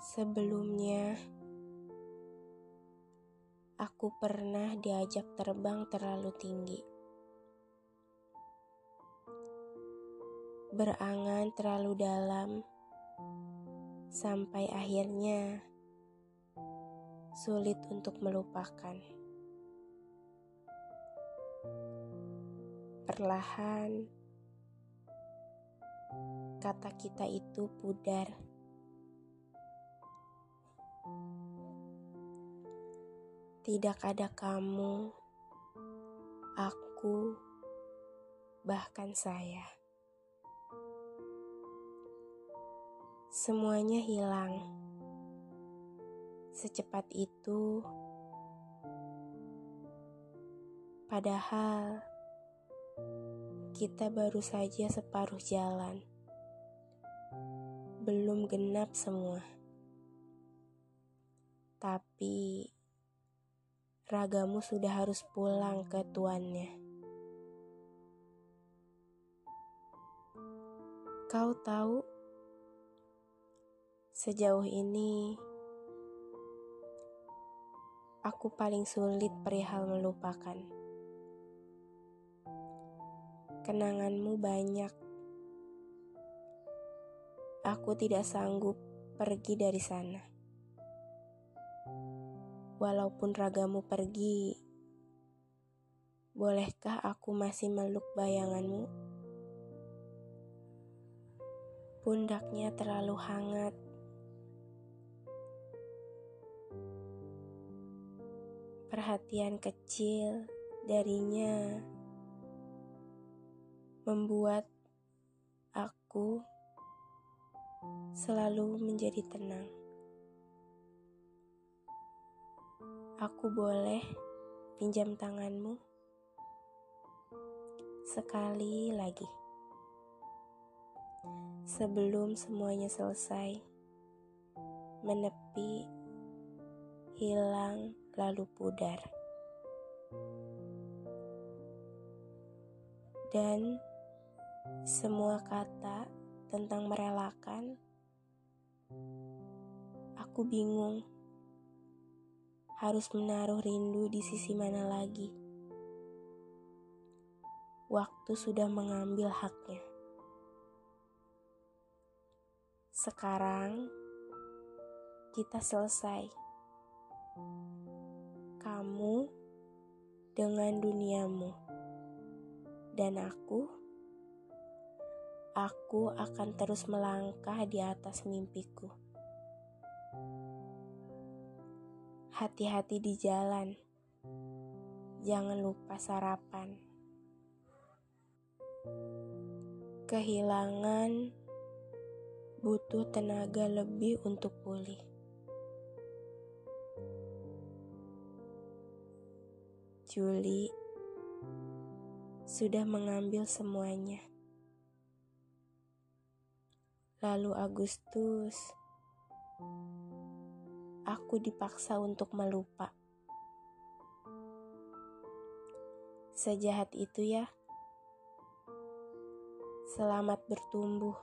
Sebelumnya, aku pernah diajak terbang terlalu tinggi. Berangan terlalu dalam sampai akhirnya sulit untuk melupakan. Perlahan, kata kita itu pudar. Tidak ada kamu, aku, bahkan saya. Semuanya hilang secepat itu, padahal kita baru saja separuh jalan, belum genap semua. Tapi ragamu sudah harus pulang ke tuannya. Kau tahu, sejauh ini aku paling sulit perihal melupakan. Kenanganmu banyak. Aku tidak sanggup pergi dari sana. Walaupun ragamu pergi, bolehkah aku masih meluk bayanganmu? Pundaknya terlalu hangat. Perhatian kecil darinya membuat aku selalu menjadi tenang. Aku boleh pinjam tanganmu sekali lagi sebelum semuanya selesai, menepi, hilang, lalu pudar. Dan semua kata tentang merelakan, aku bingung harus menaruh rindu di sisi mana lagi. Waktu sudah mengambil haknya. Sekarang kita selesai. Kamu dengan duniamu, dan aku aku akan terus melangkah di atas mimpiku. Hati-hati di jalan, jangan lupa sarapan. Kehilangan butuh tenaga lebih untuk pulih. Juli sudah mengambil semuanya. Lalu Agustus, aku dipaksa untuk melupa. Sejahat itu ya. Selamat bertumbuh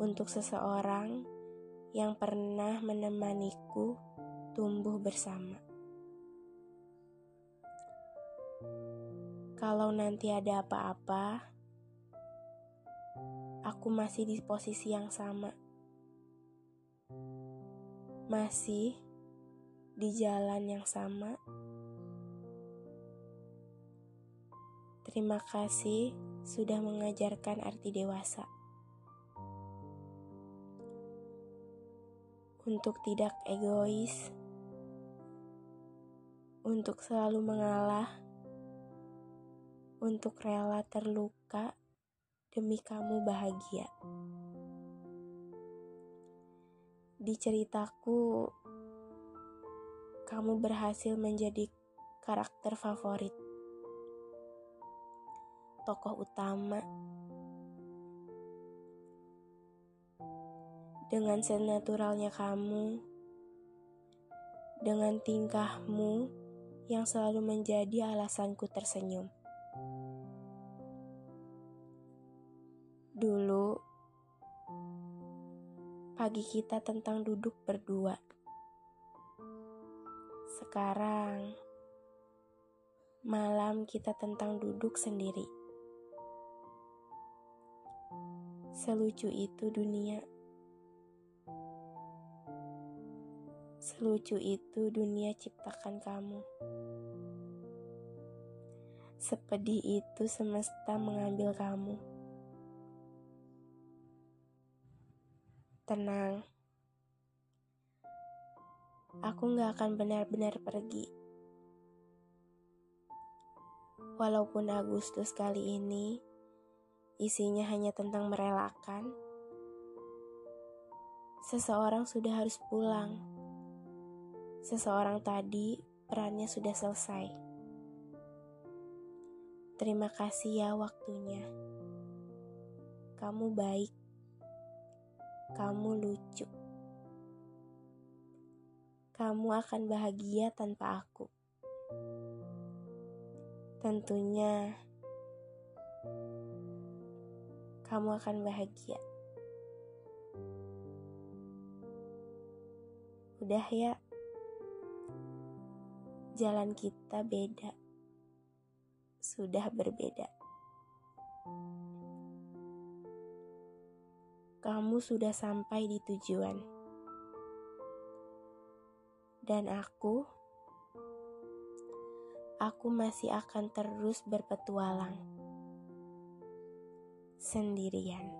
untuk seseorang yang pernah menemaniku tumbuh bersama. Kalau nanti ada apa-apa, aku masih di posisi yang sama. Masih di jalan yang sama. Terima kasih sudah mengajarkan arti dewasa. Untuk tidak egois, untuk selalu mengalah, untuk rela terluka demi kamu bahagia. Di ceritaku, kamu berhasil menjadi karakter favorit, tokoh utama. Dengan senaturalnya kamu, dengan tingkahmu yang selalu menjadi alasanku tersenyum. Pagi kita tentang duduk berdua. Sekarang malam kita tentang duduk sendiri. Selucu itu dunia. Selucu itu dunia ciptakan kamu. Sepedih itu semesta mengambil kamu. Tenang, aku gak akan benar-benar pergi. Walaupun Agustus kali ini isinya hanya tentang merelakan, seseorang sudah harus pulang. Seseorang tadi perannya sudah selesai. Terima kasih ya waktunya. Kamu baik. Kamu lucu. Kamu akan bahagia tanpa aku. Tentunya kamu akan bahagia. Udah ya. Jalan kita beda sudah berbeda. Kamu sudah sampai di tujuan, dan aku, aku masih akan terus berpetualang sendirian.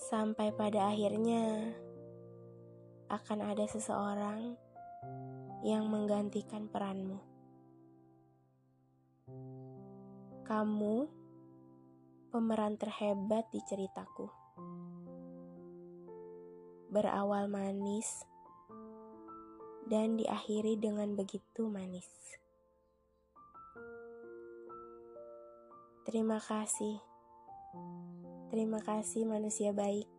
Sampai pada akhirnya akan ada seseorang yang menggantikan peranmu. Kamu pemeran terhebat di ceritaku. Berawal manis dan diakhiri dengan begitu manis. Terima kasih. Terima kasih manusia baik.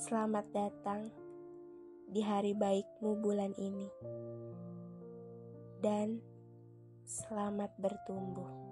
Selamat datang di hari baikmu bulan ini. Dan selamat bertumbuh.